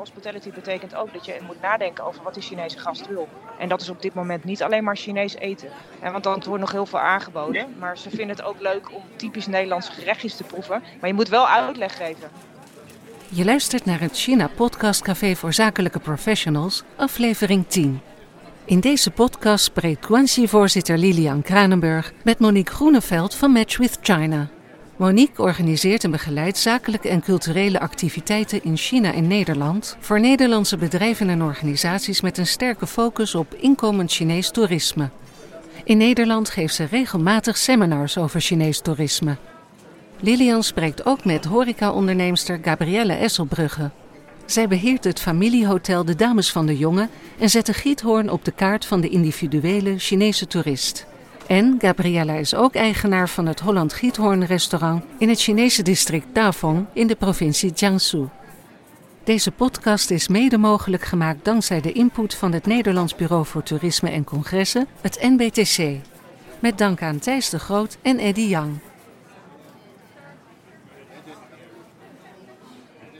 hospitality betekent ook dat je moet nadenken over wat de Chinese gast wil. En dat is op dit moment niet alleen maar Chinees eten. En want dan wordt nog heel veel aangeboden. Maar ze vinden het ook leuk om typisch Nederlandse gerechtjes te proeven. Maar je moet wel uitleg geven. Je luistert naar het China Podcast Café voor Zakelijke Professionals, aflevering 10. In deze podcast spreekt Guanxi-voorzitter Lilian Kranenburg met Monique Groeneveld van Match with China. Monique organiseert en begeleidt zakelijke en culturele activiteiten in China en Nederland voor Nederlandse bedrijven en organisaties met een sterke focus op inkomend Chinees toerisme. In Nederland geeft ze regelmatig seminars over Chinees toerisme. Lilian spreekt ook met horecaonderneemster Gabrielle Esselbrugge. Zij beheert het familiehotel De Dames van de Jonge en zet de giethoorn op de kaart van de individuele Chinese toerist. En Gabriella is ook eigenaar van het Holland Giethoorn restaurant in het Chinese district Dafong in de provincie Jiangsu. Deze podcast is mede mogelijk gemaakt dankzij de input van het Nederlands Bureau voor Toerisme en Congressen, het NBTC. Met dank aan Thijs de Groot en Eddie Yang.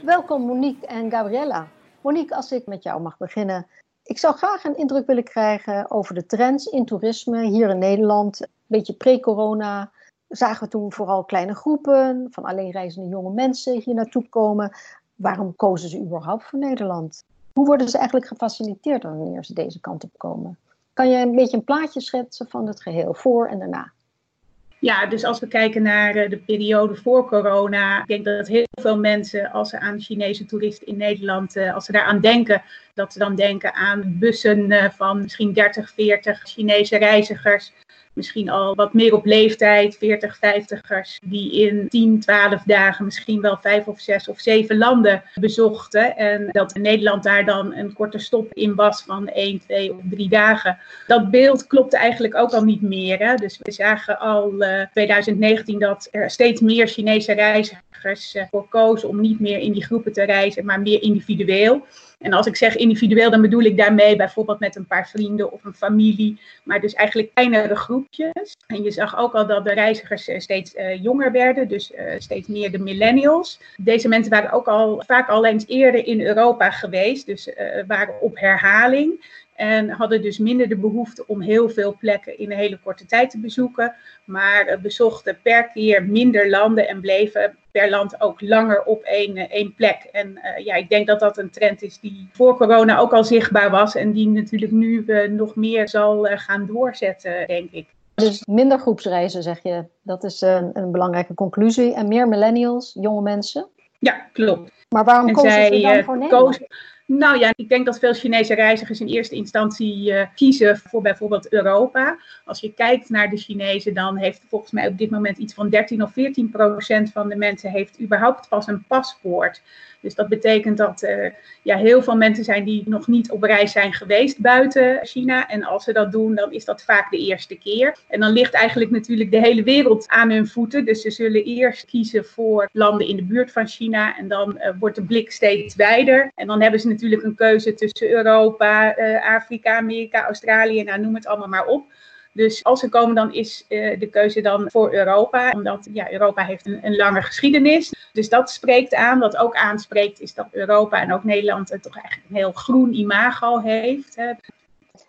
Welkom Monique en Gabriella. Monique, als ik met jou mag beginnen. Ik zou graag een indruk willen krijgen over de trends in toerisme hier in Nederland. Een beetje pre-corona zagen we toen vooral kleine groepen van alleenreizende jonge mensen hier naartoe komen. Waarom kozen ze überhaupt voor Nederland? Hoe worden ze eigenlijk gefaciliteerd wanneer ze deze kant op komen? Kan je een beetje een plaatje schetsen van het geheel, voor en daarna? Ja, dus als we kijken naar eh, de periode voor corona, ik denk dat heel veel mensen, als ze aan Chinese toeristen in Nederland, eh, als ze daaraan denken, dat ze dan denken aan bussen eh, van misschien 30, 40 Chinese reizigers misschien al wat meer op leeftijd, 40, 50ers, die in 10, 12 dagen misschien wel vijf of zes of zeven landen bezochten. En dat Nederland daar dan een korte stop in was van 1, 2 of 3 dagen. Dat beeld klopte eigenlijk ook al niet meer. Hè? Dus we zagen al uh, 2019 dat er steeds meer Chinese reizigers uh, voor kozen om niet meer in die groepen te reizen, maar meer individueel. En als ik zeg individueel, dan bedoel ik daarmee bijvoorbeeld met een paar vrienden of een familie, maar dus eigenlijk kleinere groepjes. En je zag ook al dat de reizigers eh, steeds uh, jonger werden, dus uh, steeds meer de millennials. Deze mensen waren ook al vaak al eens eerder in Europa geweest, dus waren op herhaling. En hadden dus minder de behoefte om heel veel plekken in een hele korte tijd te bezoeken. Maar bezochten per keer minder landen en bleven per land ook langer op één, één plek. En uh, ja, ik denk dat dat een trend is die voor corona ook al zichtbaar was. En die natuurlijk nu uh, nog meer zal uh, gaan doorzetten, denk ik. Dus minder groepsreizen, zeg je. Dat is een, een belangrijke conclusie. En meer millennials, jonge mensen? Ja, klopt. Maar waarom en kozen ze dan voor Nederland? Kozen, nou ja, ik denk dat veel Chinese reizigers in eerste instantie uh, kiezen voor bijvoorbeeld Europa. Als je kijkt naar de Chinezen, dan heeft volgens mij op dit moment iets van 13 of 14 procent van de mensen heeft überhaupt pas een paspoort. Dus dat betekent dat er uh, ja, heel veel mensen zijn die nog niet op reis zijn geweest buiten China. En als ze dat doen, dan is dat vaak de eerste keer. En dan ligt eigenlijk natuurlijk de hele wereld aan hun voeten. Dus ze zullen eerst kiezen voor landen in de buurt van China. En dan uh, wordt de blik steeds wijder. En dan hebben ze natuurlijk een keuze tussen Europa, uh, Afrika, Amerika, Australië, nou noem het allemaal maar op. Dus als ze komen, dan is uh, de keuze dan voor Europa. Omdat ja, Europa heeft een, een lange geschiedenis. Dus dat spreekt aan. Wat ook aanspreekt is dat Europa en ook Nederland toch eigenlijk een heel groen imago heeft. Uh,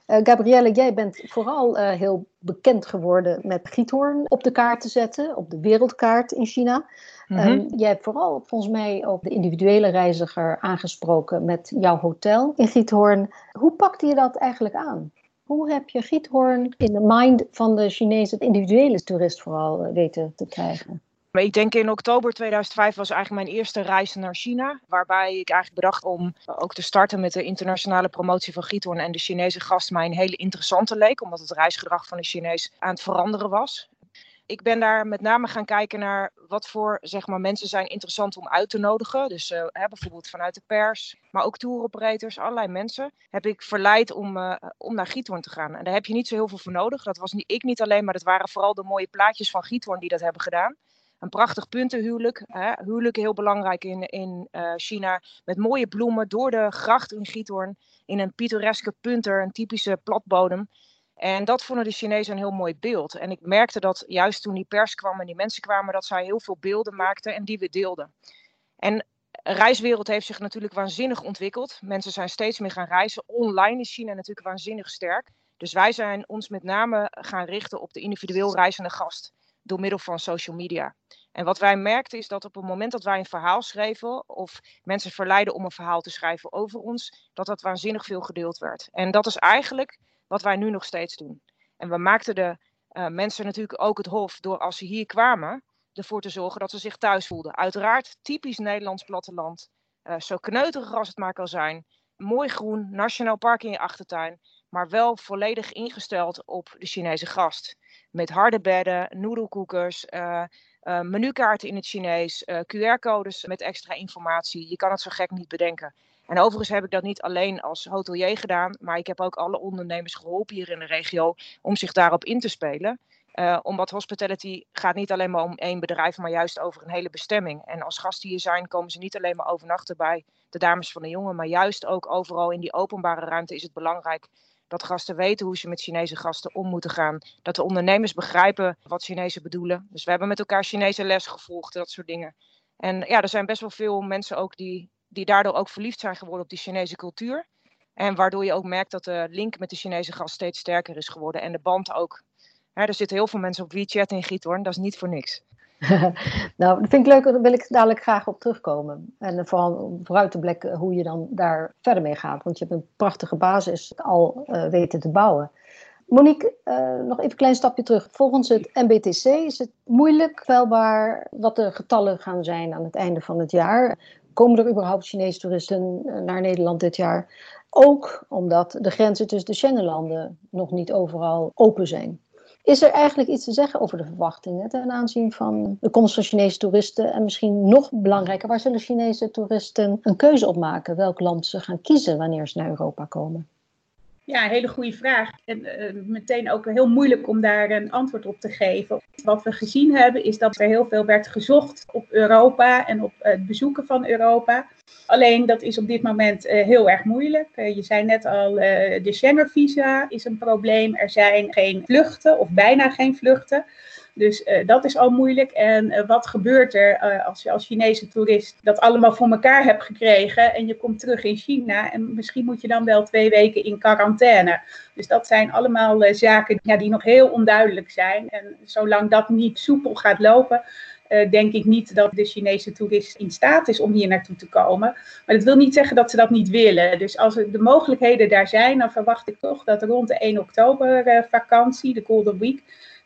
Gabrielle, jij bent vooral heel bekend geworden met Giethoorn op de kaart te zetten, op de wereldkaart in China. Mm -hmm. um, jij hebt vooral volgens mij ook de individuele reiziger aangesproken met jouw hotel in Giethoorn. Hoe pakte je dat eigenlijk aan? Hoe heb je Giethoorn in de mind van de Chinese individuele toerist vooral weten te krijgen? Ik denk in oktober 2005 was eigenlijk mijn eerste reis naar China. Waarbij ik eigenlijk bedacht om ook te starten met de internationale promotie van Giethoorn. En de Chinese gast mij een hele interessante leek. Omdat het reisgedrag van de Chinees aan het veranderen was ik ben daar met name gaan kijken naar wat voor zeg maar, mensen zijn interessant om uit te nodigen. Dus uh, hè, bijvoorbeeld vanuit de pers, maar ook tour operators, allerlei mensen. Heb ik verleid om, uh, om naar Giethoorn te gaan. En daar heb je niet zo heel veel voor nodig. Dat was niet, ik niet alleen, maar dat waren vooral de mooie plaatjes van Giethoorn die dat hebben gedaan. Een prachtig puntenhuwelijk. Hè? Huwelijk heel belangrijk in, in uh, China. Met mooie bloemen door de gracht in Giethoorn. In een pittoreske punter, een typische platbodem. En dat vonden de Chinezen een heel mooi beeld. En ik merkte dat juist toen die pers kwam en die mensen kwamen, dat zij heel veel beelden maakten en die we deelden. En reiswereld heeft zich natuurlijk waanzinnig ontwikkeld. Mensen zijn steeds meer gaan reizen. Online is China natuurlijk waanzinnig sterk. Dus wij zijn ons met name gaan richten op de individueel reizende gast door middel van social media. En wat wij merkten is dat op het moment dat wij een verhaal schreven of mensen verleiden om een verhaal te schrijven over ons, dat dat waanzinnig veel gedeeld werd. En dat is eigenlijk wat wij nu nog steeds doen. En we maakten de uh, mensen natuurlijk ook het hof door als ze hier kwamen, ervoor te zorgen dat ze zich thuis voelden. Uiteraard typisch Nederlands platteland. Uh, zo kneuterig als het maar kan zijn. Mooi groen, nationaal park in je achtertuin. Maar wel volledig ingesteld op de Chinese gast. Met harde bedden, noedelkoekers, uh, menukaarten in het Chinees, QR-codes met extra informatie. Je kan het zo gek niet bedenken. En overigens heb ik dat niet alleen als hotelier gedaan, maar ik heb ook alle ondernemers geholpen hier in de regio om zich daarop in te spelen. Uh, omdat hospitality gaat niet alleen maar om één bedrijf, maar juist over een hele bestemming. En als gasten hier zijn, komen ze niet alleen maar overnachten bij de dames van de jongen, maar juist ook overal in die openbare ruimte is het belangrijk dat gasten weten hoe ze met Chinese gasten om moeten gaan. Dat de ondernemers begrijpen wat Chinezen bedoelen. Dus we hebben met elkaar Chinese les gevolgd, dat soort dingen. En ja, er zijn best wel veel mensen ook die, die daardoor ook verliefd zijn geworden op die Chinese cultuur. En waardoor je ook merkt dat de link met de Chinese gast steeds sterker is geworden. En de band ook er zitten heel veel mensen op WeChat in Giethoorn, dat is niet voor niks. nou, dat vind ik leuk, daar wil ik dadelijk graag op terugkomen. En vooral vooruit te blikken hoe je dan daar verder mee gaat. Want je hebt een prachtige basis al uh, weten te bouwen. Monique, uh, nog even een klein stapje terug. Volgens het MBTC is het moeilijk kwelbaar wat de getallen gaan zijn aan het einde van het jaar. Komen er überhaupt Chinese toeristen eh, naar Nederland dit jaar? Ook omdat de grenzen tussen de Schengenlanden nog niet overal open zijn. Is er eigenlijk iets te zeggen over de verwachtingen ten aanzien van de komst van Chinese toeristen? En misschien nog belangrijker, waar zullen Chinese toeristen een keuze op maken? Welk land ze gaan kiezen wanneer ze naar Europa komen? Ja, een hele goede vraag. En uh, meteen ook heel moeilijk om daar een antwoord op te geven. Wat we gezien hebben is dat er heel veel werd gezocht op Europa en op het bezoeken van Europa. Alleen dat is op dit moment uh, heel erg moeilijk. Je zei net al, de Schengen-visa is een probleem. Er zijn geen vluchten of bijna geen vluchten. Dus uh, dat is al moeilijk. En uh, wat gebeurt er uh, als je als Chinese toerist dat allemaal voor elkaar hebt gekregen en je komt terug in China en misschien moet je dan wel twee weken in quarantaine. Dus dat zijn allemaal zaken ja, die nog heel onduidelijk zijn. En zolang dat niet soepel gaat lopen, denk ik niet dat de Chinese toerist in staat is om hier naartoe te komen. Maar dat wil niet zeggen dat ze dat niet willen. Dus als de mogelijkheden daar zijn, dan verwacht ik toch dat rond de 1 oktober vakantie, de Golden Week,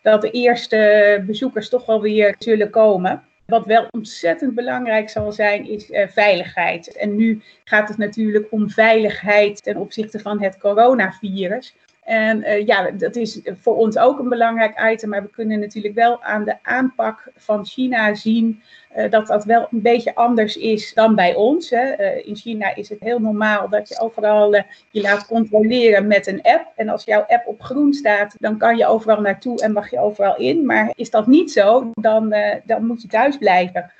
dat de eerste bezoekers toch wel weer zullen komen. Wat wel ontzettend belangrijk zal zijn, is uh, veiligheid. En nu gaat het natuurlijk om veiligheid ten opzichte van het coronavirus. En uh, ja, dat is voor ons ook een belangrijk item, maar we kunnen natuurlijk wel aan de aanpak van China zien uh, dat dat wel een beetje anders is dan bij ons. Hè. Uh, in China is het heel normaal dat je overal je laat controleren met een app. En als jouw app op groen staat, dan kan je overal naartoe en mag je overal in. Maar is dat niet zo, dan, dan moet je thuis blijven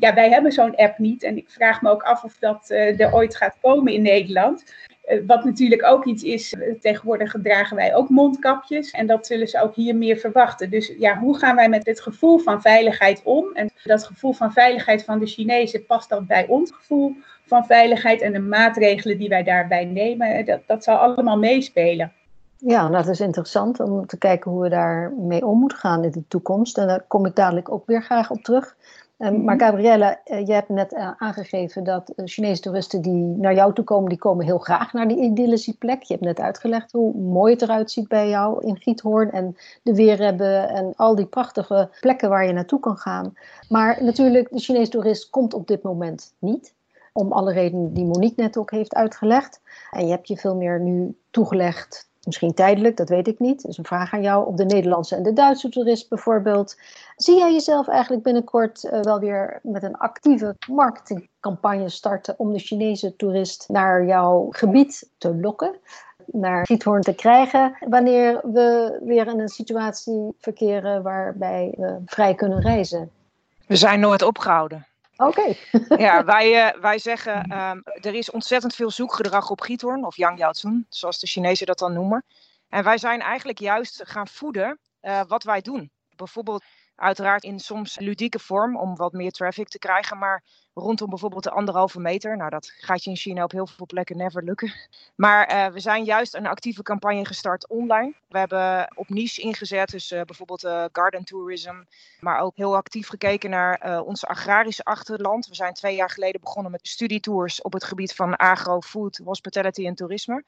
ja, wij hebben zo'n app niet. En ik vraag me ook af of dat er ooit gaat komen in Nederland. Eh, wat natuurlijk ook iets is, eh, tegenwoordig dragen wij ook mondkapjes en dat zullen ze ook hier meer verwachten. Dus ja, hoe gaan wij met het gevoel van veiligheid om? En dat gevoel van veiligheid van de Chinezen past dat bij ons gevoel van veiligheid en de maatregelen die wij daarbij nemen, eh, dat, dat zal allemaal meespelen. Ja, nou, dat is interessant om te kijken hoe we daarmee om moeten gaan in de toekomst. En daar kom ik dadelijk ook weer graag op terug. Um, maar Gabrielle, uh, je hebt net uh, aangegeven dat uh, Chinese toeristen die naar jou toe komen, die komen heel graag naar die idyllische plek. Je hebt net uitgelegd hoe mooi het eruit ziet bij jou in Giethoorn en de Weerhebben en al die prachtige plekken waar je naartoe kan gaan. Maar natuurlijk, de Chinese toerist komt op dit moment niet. Om alle redenen die Monique net ook heeft uitgelegd. En je hebt je veel meer nu toegelegd Misschien tijdelijk, dat weet ik niet. Is een vraag aan jou. Op de Nederlandse en de Duitse toerist bijvoorbeeld. Zie jij jezelf eigenlijk binnenkort uh, wel weer met een actieve marketingcampagne starten om de Chinese toerist naar jouw gebied te lokken? Naar Giethoorn te krijgen wanneer we weer in een situatie verkeren waarbij we vrij kunnen reizen? We zijn nooit opgehouden. Oké. ja, wij, uh, wij zeggen, um, er is ontzettend veel zoekgedrag op Giethoorn, of Yang Yaozun, zoals de Chinezen dat dan noemen. En wij zijn eigenlijk juist gaan voeden uh, wat wij doen. Bijvoorbeeld Uiteraard in soms ludieke vorm om wat meer traffic te krijgen, maar rondom bijvoorbeeld de anderhalve meter. Nou, dat gaat je in China op heel veel plekken never lukken. Maar uh, we zijn juist een actieve campagne gestart online. We hebben op niche ingezet, dus uh, bijvoorbeeld uh, garden tourism, maar ook heel actief gekeken naar onze agrarische achterland. We zijn twee jaar geleden begonnen met studietours op het gebied van agro, food, hospitality en toerisme.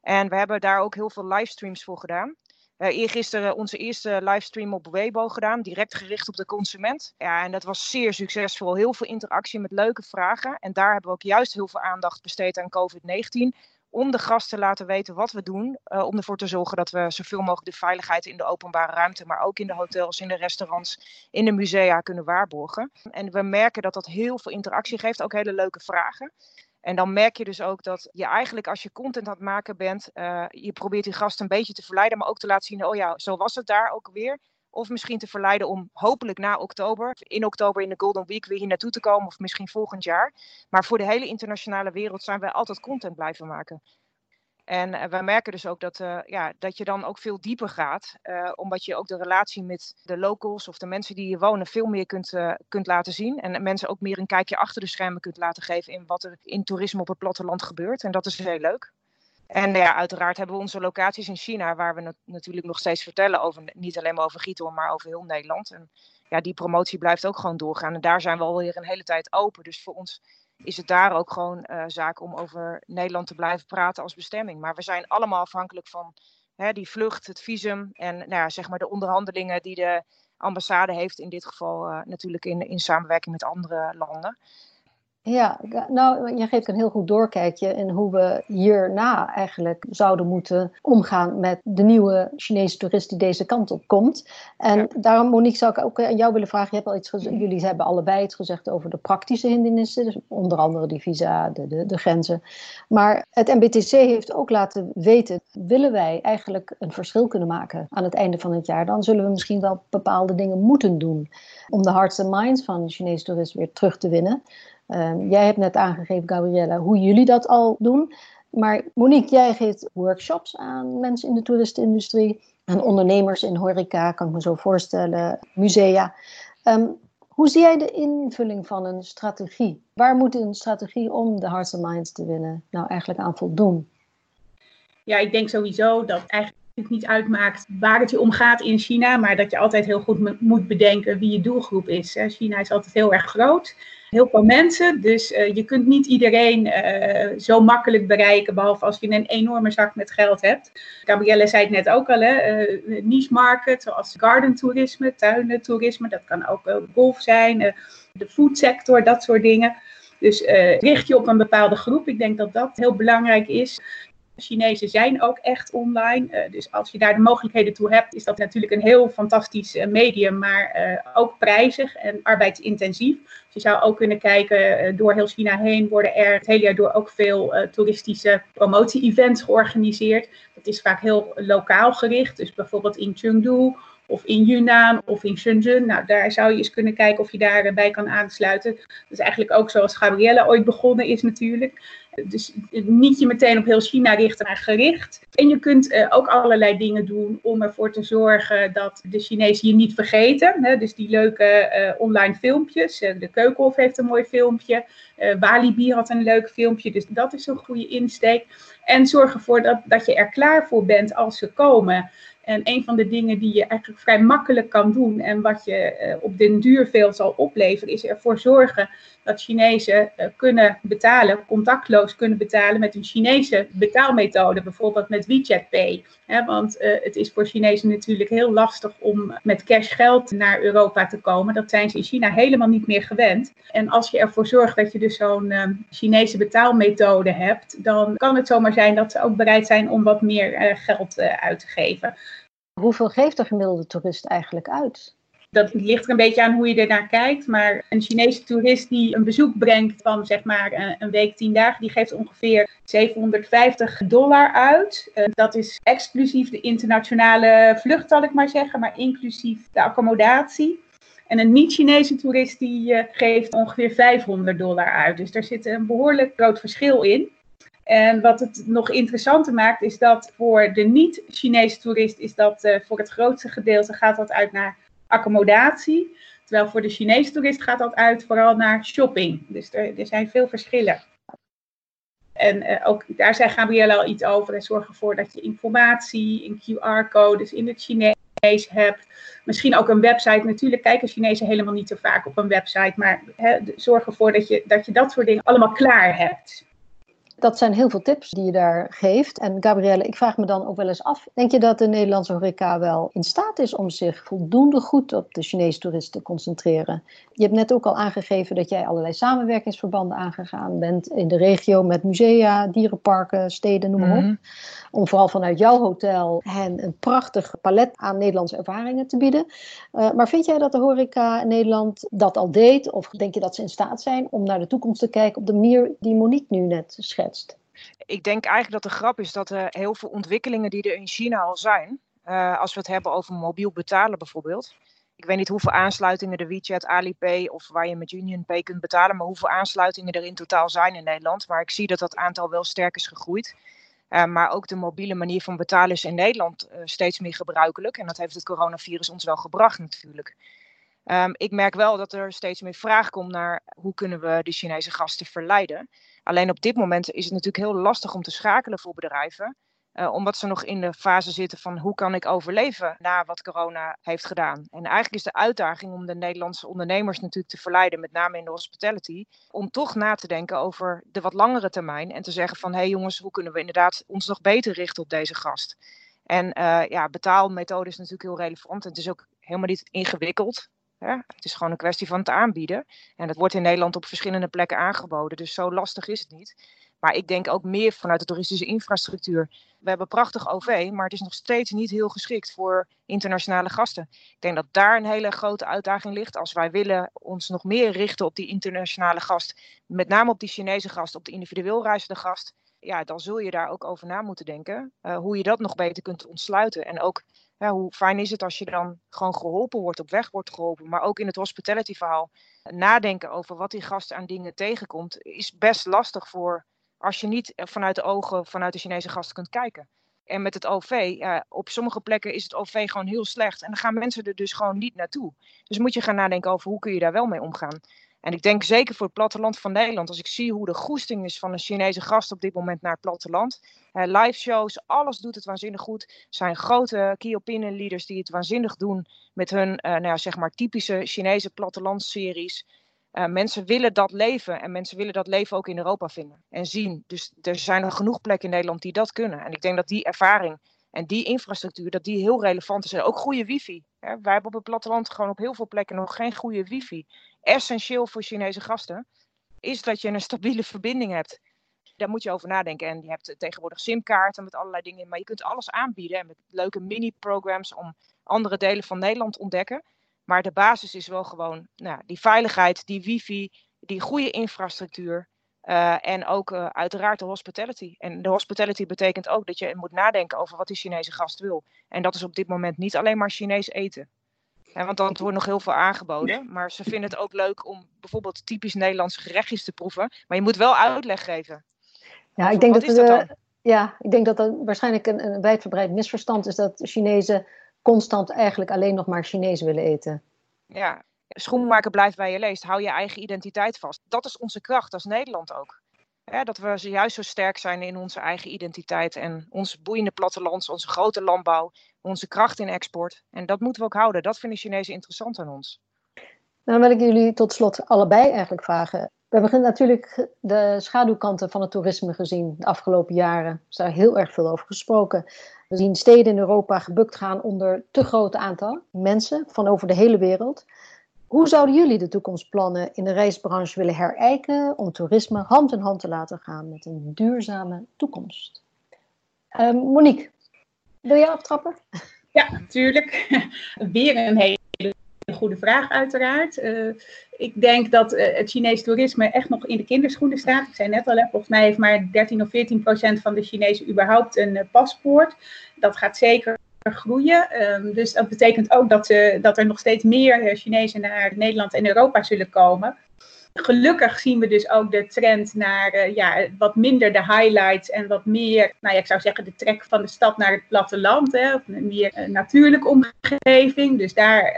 En we hebben daar ook heel veel livestreams voor gedaan. Uh, eergisteren onze eerste livestream op Weibo gedaan, direct gericht op de consument. Ja, en dat was zeer succesvol. Heel veel interactie met leuke vragen. En daar hebben we ook juist heel veel aandacht besteed aan COVID-19. Om de gasten te laten weten wat we doen. Uh, om ervoor te zorgen dat we zoveel mogelijk de veiligheid in de openbare ruimte, maar ook in de hotels, in de restaurants, in de musea kunnen waarborgen. En we merken dat dat heel veel interactie geeft, ook hele leuke vragen. En dan merk je dus ook dat je eigenlijk als je content aan het maken bent, uh, je probeert die gast een beetje te verleiden, maar ook te laten zien, oh ja, zo was het daar ook weer. Of misschien te verleiden om hopelijk na oktober, in oktober in de Golden Week weer hier naartoe te komen, of misschien volgend jaar. Maar voor de hele internationale wereld zijn wij altijd content blijven maken. En uh, we merken dus ook dat, uh, ja, dat je dan ook veel dieper gaat, uh, omdat je ook de relatie met de locals of de mensen die hier wonen veel meer kunt, kunt laten zien. En mensen ook meer een kijkje achter de schermen kunt laten geven in wat er in toerisme op het platteland gebeurt. En dat is heel leuk. En ja, uiteraard hebben we onze locaties in China, waar we natuurlijk nog steeds vertellen over, niet alleen maar over Giethoorn, maar over heel Nederland. En ja, die promotie blijft ook gewoon doorgaan. En daar zijn we alweer een hele tijd open. Dus voor ons is het daar ook gewoon uh, zaak om over Nederland te blijven praten als bestemming. Maar we zijn allemaal afhankelijk van hè, die vlucht, het visum en nou ja, zeg maar de onderhandelingen die de ambassade heeft, in dit geval uh, natuurlijk in, in samenwerking met andere landen. Ja, nou, je geeft een heel goed doorkijkje in hoe we hierna eigenlijk zouden moeten omgaan met de nieuwe Chinese toerist die deze kant op komt. En ja. daarom, Monique, zou ik ook aan jou willen vragen. Je hebt al iets gezegd, jullie hebben allebei iets gezegd over de praktische hindernissen, dus onder andere die visa, de, de, de grenzen. Maar het MBTC heeft ook laten weten, willen wij eigenlijk een verschil kunnen maken aan het einde van het jaar, dan zullen we misschien wel bepaalde dingen moeten doen om de hearts and minds van de Chinese toerist weer terug te winnen. Um, jij hebt net aangegeven, Gabriella, hoe jullie dat al doen. Maar Monique, jij geeft workshops aan mensen in de toeristenindustrie, aan ondernemers in horeca, kan ik me zo voorstellen, musea. Um, hoe zie jij de invulling van een strategie? Waar moet een strategie om de hearts and minds te winnen nou eigenlijk aan voldoen? Ja, ik denk sowieso dat eigenlijk het niet uitmaakt waar het je om gaat in China, maar dat je altijd heel goed moet bedenken wie je doelgroep is. China is altijd heel erg groot heel veel mensen. Dus uh, je kunt niet iedereen uh, zo makkelijk bereiken, behalve als je een enorme zak met geld hebt. Gabrielle zei het net ook al, hè, uh, niche market, zoals garden toerisme, tuinentoerisme, dat kan ook golf zijn, de food sector, dat soort dingen. Dus richt je op een bepaalde groep. Ik denk dat dat heel belangrijk is. Chinezen zijn ook echt online. Uh, dus als je daar de mogelijkheden toe hebt, is dat natuurlijk een heel fantastisch uh, medium, maar uh, ook prijzig en arbeidsintensief. Dus je zou ook kunnen kijken, door heel China heen worden er het hele jaar door ook veel toeristische promotie-events georganiseerd. Dat is vaak heel lokaal gericht, dus bijvoorbeeld in Chengdu of in Yunnan of in Shenzhen. Nou, daar zou je eens kunnen kijken of je daarbij kan aansluiten. Dat is eigenlijk ook zoals Gabrielle ooit begonnen is natuurlijk. Dus niet je meteen op heel China richten, maar gericht. En je kunt uh, ook allerlei dingen doen om ervoor te zorgen dat de Chinezen je niet vergeten. Hè? Dus die leuke uh, online filmpjes. Uh, de Keukenhof heeft een mooi filmpje. Walibi had een leuk filmpje. Dus dat is een goede insteek. En zorg ervoor dat, dat je er klaar voor bent als ze komen. En een van de dingen die je eigenlijk vrij makkelijk kan doen en wat je op den duur veel zal opleveren, is ervoor zorgen dat Chinezen uh, kunnen betalen, contactloos kunnen betalen met een Chinese betaalmethode, bijvoorbeeld met WeChat Pay. Want uh, het is voor Chinezen natuurlijk heel lastig om met cash geld naar Europa te komen. Dat zijn ze in China helemaal niet meer gewend. En als je ervoor zorgt dat je dus zo'n Chinese betaalmethode hebt, dan kan het zomaar zijn dat ze ook bereid zijn om wat meer geld uit te geven. Hoeveel geeft de gemiddelde toerist eigenlijk uit? Dat ligt er een beetje aan hoe je er naar kijkt. Maar een Chinese toerist die een bezoek brengt van zeg maar een week, tien dagen, die geeft ongeveer 750 dollar uit. Uh, dat is exclusief de internationale vlucht, zal ik maar zeggen, maar inclusief de accommodatie. En een niet-Chinese toerist die uh, geeft ongeveer 500 dollar uit. Dus daar zit een behoorlijk groot verschil in. En wat het nog interessanter maakt, is dat voor de niet-Chinese toerist, is dat uh, voor het grootste gedeelte gaat dat uit naar accommodatie. Terwijl voor de Chinese toerist gaat dat uit vooral naar shopping. Dus er, er zijn veel verschillen. En uh, ook daar zei Gabrielle al iets over. En zorg ervoor dat je informatie in QR-codes in het Chinees hebt. Misschien ook een website. Natuurlijk kijken Chinezen helemaal niet zo vaak op een website. Maar hè, zorg ervoor dat je dat soort dingen allemaal klaar hebt. Dat zijn heel veel tips die je daar geeft. En Gabrielle, ik vraag me dan ook wel eens af: denk je dat de Nederlandse horeca wel in staat is om zich voldoende goed op de Chinese toeristen te concentreren? Je hebt net ook al aangegeven dat jij allerlei samenwerkingsverbanden aangegaan bent in de regio met musea, dierenparken, steden, noem maar op. Mhm. Om vooral vanuit jouw hotel hen een prachtig palet aan Nederlandse ervaringen te bieden. Uh, maar vind jij dat de horeca in Nederland dat al deed? Of denk je dat ze in staat zijn om naar de toekomst te kijken op de manier die Monique nu net schetst? Ik denk eigenlijk dat de grap is dat er heel veel ontwikkelingen die er in China al zijn, uh, als we het hebben over mobiel betalen bijvoorbeeld. Ik weet niet hoeveel aansluitingen de WeChat, Alipay of waar je met UnionPay kunt betalen, maar hoeveel aansluitingen er in totaal zijn in Nederland. Maar ik zie dat dat aantal wel sterk is gegroeid. Uh, maar ook de mobiele manier van betalen is in Nederland steeds meer gebruikelijk. En dat heeft het coronavirus ons wel gebracht natuurlijk. Um, ik merk wel dat er steeds meer vraag komt naar hoe kunnen we de Chinese gasten verleiden. Alleen op dit moment is het natuurlijk heel lastig om te schakelen voor bedrijven. Uh, omdat ze nog in de fase zitten van hoe kan ik overleven na wat corona heeft gedaan. En eigenlijk is de uitdaging om de Nederlandse ondernemers natuurlijk te verleiden, met name in de hospitality, om toch na te denken over de wat langere termijn en te zeggen van hé hey jongens, hoe kunnen we inderdaad ons nog beter richten op deze gast. En uh, ja, betaalmethode is natuurlijk heel relevant het is ook helemaal niet ingewikkeld. Het is gewoon een kwestie van het aanbieden. En dat wordt in Nederland op verschillende plekken aangeboden. Dus zo lastig is het niet. Maar ik denk ook meer vanuit de toeristische infrastructuur. We hebben prachtig OV, maar het is nog steeds niet heel geschikt voor internationale gasten. Ik denk dat daar een hele grote uitdaging ligt. Als wij willen ons nog meer richten op die internationale gast, met name op die Chinese gast, op de individueel reizende gast, ja, dan zul je daar ook over na moeten denken. Uh, hoe je dat nog beter kunt ontsluiten. En ook ja, hoe fijn is het als je dan gewoon geholpen wordt, op weg wordt geholpen. Maar ook in het hospitality verhaal. Nadenken over wat die gast aan dingen tegenkomt, is best lastig voor als je niet vanuit de ogen vanuit de Chinese gasten kunt kijken. En met het OV, op sommige plekken is het OV gewoon heel slecht. En dan gaan mensen er dus gewoon niet naartoe. Dus moet je gaan nadenken over hoe kun je daar wel mee omgaan. En ik denk zeker voor het platteland van Nederland, als ik zie hoe de goesting is van een Chinese gast op dit moment naar het platteland. Uh, live shows, alles doet het waanzinnig goed. Zijn grote key opinion leaders die het waanzinnig doen met hun uh, nou ja, zeg maar typische Chinese plattelandsseries. Uh, mensen willen dat leven en mensen willen dat leven ook in Europa vinden en zien. Dus er zijn er genoeg plekken in Nederland die dat kunnen. En ik denk dat die ervaring en die infrastructuur, dat die heel relevant is. En ook goede wifi. Hè. Wij hebben op het platteland gewoon op heel veel plekken nog geen goede wifi. Essentieel voor Chinese gasten is dat je een stabiele verbinding hebt. Daar moet je over nadenken. En je hebt tegenwoordig simkaarten met allerlei dingen. Maar je kunt alles aanbieden. met leuke mini-programs om andere delen van Nederland te ontdekken. Maar de basis is wel gewoon nou, die veiligheid, die wifi, die goede infrastructuur. Uh, en ook uh, uiteraard de hospitality. En de hospitality betekent ook dat je moet nadenken over wat die Chinese gast wil. En dat is op dit moment niet alleen maar Chinees eten. En want dan wordt nog heel veel aangeboden. Maar ze vinden het ook leuk om bijvoorbeeld typisch Nederlandse gerechtjes te proeven. Maar je moet wel uitleg geven. Ja, ik denk dat, dat ja, ik denk dat dat waarschijnlijk een, een wijdverbreid misverstand is dat Chinezen constant eigenlijk alleen nog maar Chinees willen eten. Ja, schoenmaker blijft bij je leest. Hou je eigen identiteit vast. Dat is onze kracht als Nederland ook. Dat we juist zo sterk zijn in onze eigen identiteit en onze boeiende plattelands, onze grote landbouw, onze kracht in export. En dat moeten we ook houden. Dat vinden Chinezen interessant aan ons. Nou, dan wil ik jullie tot slot allebei eigenlijk vragen. We hebben natuurlijk de schaduwkanten van het toerisme gezien de afgelopen jaren. Er is daar heel erg veel over gesproken. We zien steden in Europa gebukt gaan onder te groot aantal mensen van over de hele wereld. Hoe zouden jullie de toekomstplannen in de reisbranche willen herijken om toerisme hand in hand te laten gaan met een duurzame toekomst? Uh, Monique, wil jij aftrappen? Ja, natuurlijk. Weer een hele goede vraag, uiteraard. Uh, ik denk dat uh, het Chinees toerisme echt nog in de kinderschoenen staat. Ik zei net al, volgens mij heeft maar 13 of 14 procent van de Chinezen überhaupt een uh, paspoort. Dat gaat zeker groeien. Um, dus dat betekent ook dat, dat er nog steeds meer Chinezen naar Nederland en Europa zullen komen. Gelukkig zien we dus ook de trend naar uh, ja, wat minder de highlights en wat meer, nou ja, ik zou zeggen, de trek van de stad naar het platteland. Hè, of een meer uh, natuurlijke omgeving. Dus daar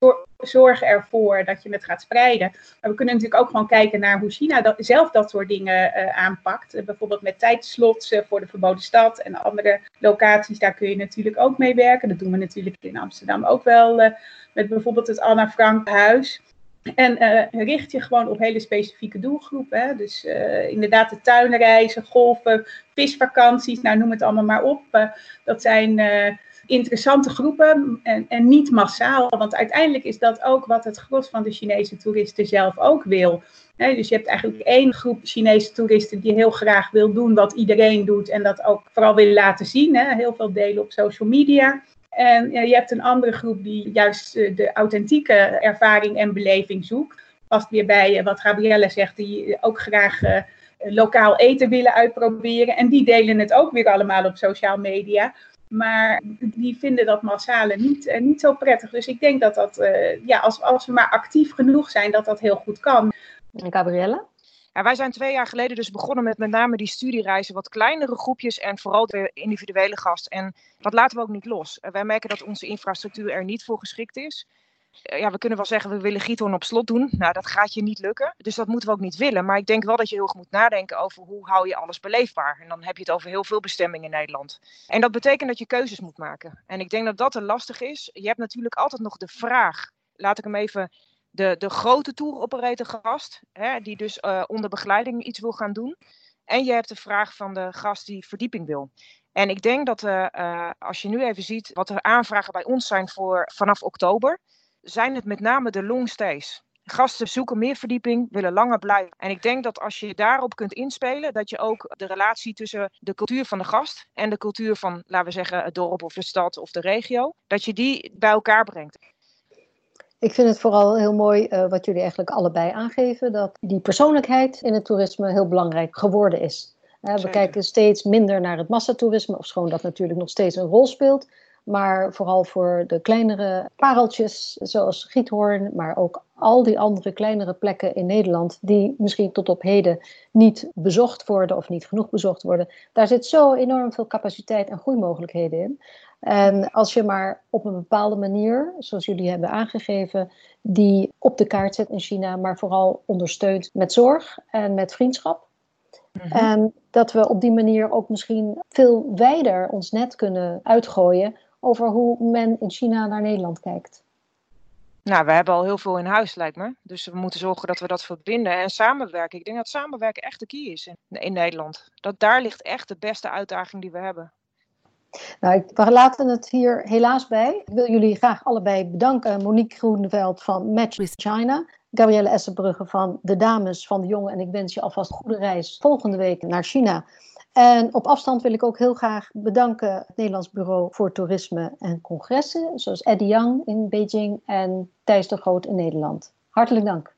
uh, zorg ervoor dat je het gaat spreiden. Maar we kunnen natuurlijk ook gewoon kijken naar hoe China dat, zelf dat soort dingen aanpakt. bijvoorbeeld met tijdslots voor de verboden stad en andere locaties. Daar kun je natuurlijk ook mee werken. Dat doen we natuurlijk in Amsterdam ook wel met bijvoorbeeld het Anna Frank huis. En uh, richt je gewoon op hele specifieke doelgroepen. Hè? Dus uh, inderdaad de tuinreizen, golven, visvakanties, nou noem het allemaal maar op. Uh, dat zijn interessante groepen en, en, niet massaal. Want uiteindelijk is dat ook wat het gros van de Chinese toeristen zelf ook wil. dus je hebt eigenlijk één groep Chinese toeristen die heel graag wil doen wat iedereen doet. En dat ook vooral wil laten zien. Hè? Heel veel delen op social media. En je hebt een andere groep die juist uh, de authentieke ervaring en beleving zoekt. Past weer bij uh, wat Gabrielle zegt, die ook graag lokaal eten willen uitproberen. En die delen het ook weer allemaal op social media. Maar die vinden dat massale niet, niet zo prettig. Dus ik denk dat dat, ja, als, als we maar actief genoeg zijn, dat dat heel goed kan. Gabrielle? Ja, wij zijn twee jaar geleden dus begonnen met met name die studiereizen, wat kleinere groepjes en vooral de individuele gast. En dat laten we ook niet los. Wij merken dat onze infrastructuur er niet voor geschikt is. Eh, ja, we kunnen wel zeggen, we willen Giethoorn op slot doen. Nou, dat gaat je niet lukken. Dus dat moeten we ook niet willen. Maar ik denk wel dat je heel goed moet nadenken over hoe hou je alles beleefbaar. En dan heb je het over heel veel bestemmingen in Nederland. En dat betekent dat je keuzes moet maken. En ik denk dat dat er lastig is. Je hebt natuurlijk altijd nog de vraag, laat ik hem even de, de grote tour operator gast, hè, die dus uh, onder begeleiding iets wil gaan doen. En je hebt de vraag van de gast die verdieping wil. En ik denk dat uh, uh, als je nu even ziet wat er aanvragen bij ons zijn voor vanaf oktober, zijn het met name de long stays. Gasten zoeken meer verdieping, willen langer blijven. En ik denk dat als je daarop kunt inspelen, dat je ook de relatie tussen de cultuur van de gast en de cultuur van, laten we zeggen, het dorp of de stad of de regio, dat je die bij elkaar brengt. Ik vind het vooral heel mooi uh, wat jullie eigenlijk allebei aangeven, dat die persoonlijkheid in het toerisme heel belangrijk geworden is. Uh, we kijken steeds minder naar het massatoerisme, ofschoon dat natuurlijk nog steeds een rol speelt. Maar vooral voor de kleinere pareltjes, zoals Giethoorn, maar ook al die andere kleinere plekken in Nederland, die misschien tot op heden niet bezocht worden of niet genoeg bezocht worden. Daar zit zo enorm veel capaciteit en groeimogelijkheden in. En als je maar op een bepaalde manier, zoals jullie hebben aangegeven, die op de kaart zet in China, maar vooral ondersteunt met zorg en met vriendschap. Mhm. En dat we op die manier ook misschien veel wijder ons net kunnen uitgooien over hoe men in China naar Nederland kijkt. Nou, we hebben al heel veel in huis, lijkt me. Dus we moeten zorgen dat we dat verbinden en samenwerken. Ik denk dat samenwerken echt de key is in, in Nederland. Dat daar ligt echt de beste uitdaging die we hebben. Nou, we laten het hier helaas bij. Ik wil jullie graag allebei bedanken. Monique Groeneveld van Match with China. Gabrielle Essenbrugge van de Dames van de Jongen. En ik wens je alvast goede reis volgende week naar China. En op afstand wil ik ook heel graag bedanken het Nederlands Bureau voor Toerisme en Congressen, zoals Eddie Yang in Beijing en Thijs de Groot in Nederland. Hartelijk dank.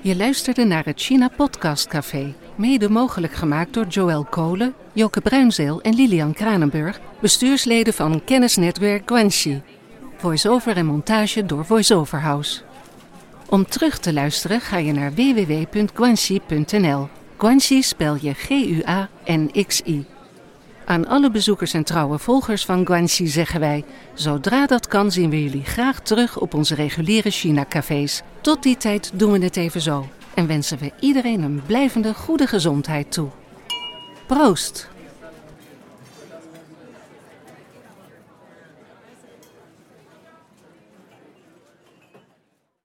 Je luisterde naar het China Podcast Café, mede mogelijk gemaakt door Joël Kolen, Joke Bruinzeel en Lilian Kranenburg, bestuursleden van kennisnetwerk Guanxi. Voice-over en montage door VoiceOver House. Om terug te luisteren ga je naar www.guanxi.nl. Guanxi spel je G-U-A-N-X-I. Aan alle bezoekers en trouwe volgers van Guanxi zeggen wij: zodra dat kan zien we jullie graag terug op onze reguliere China-cafés. Tot die tijd doen we het even zo en wensen we iedereen een blijvende goede gezondheid toe. Proost!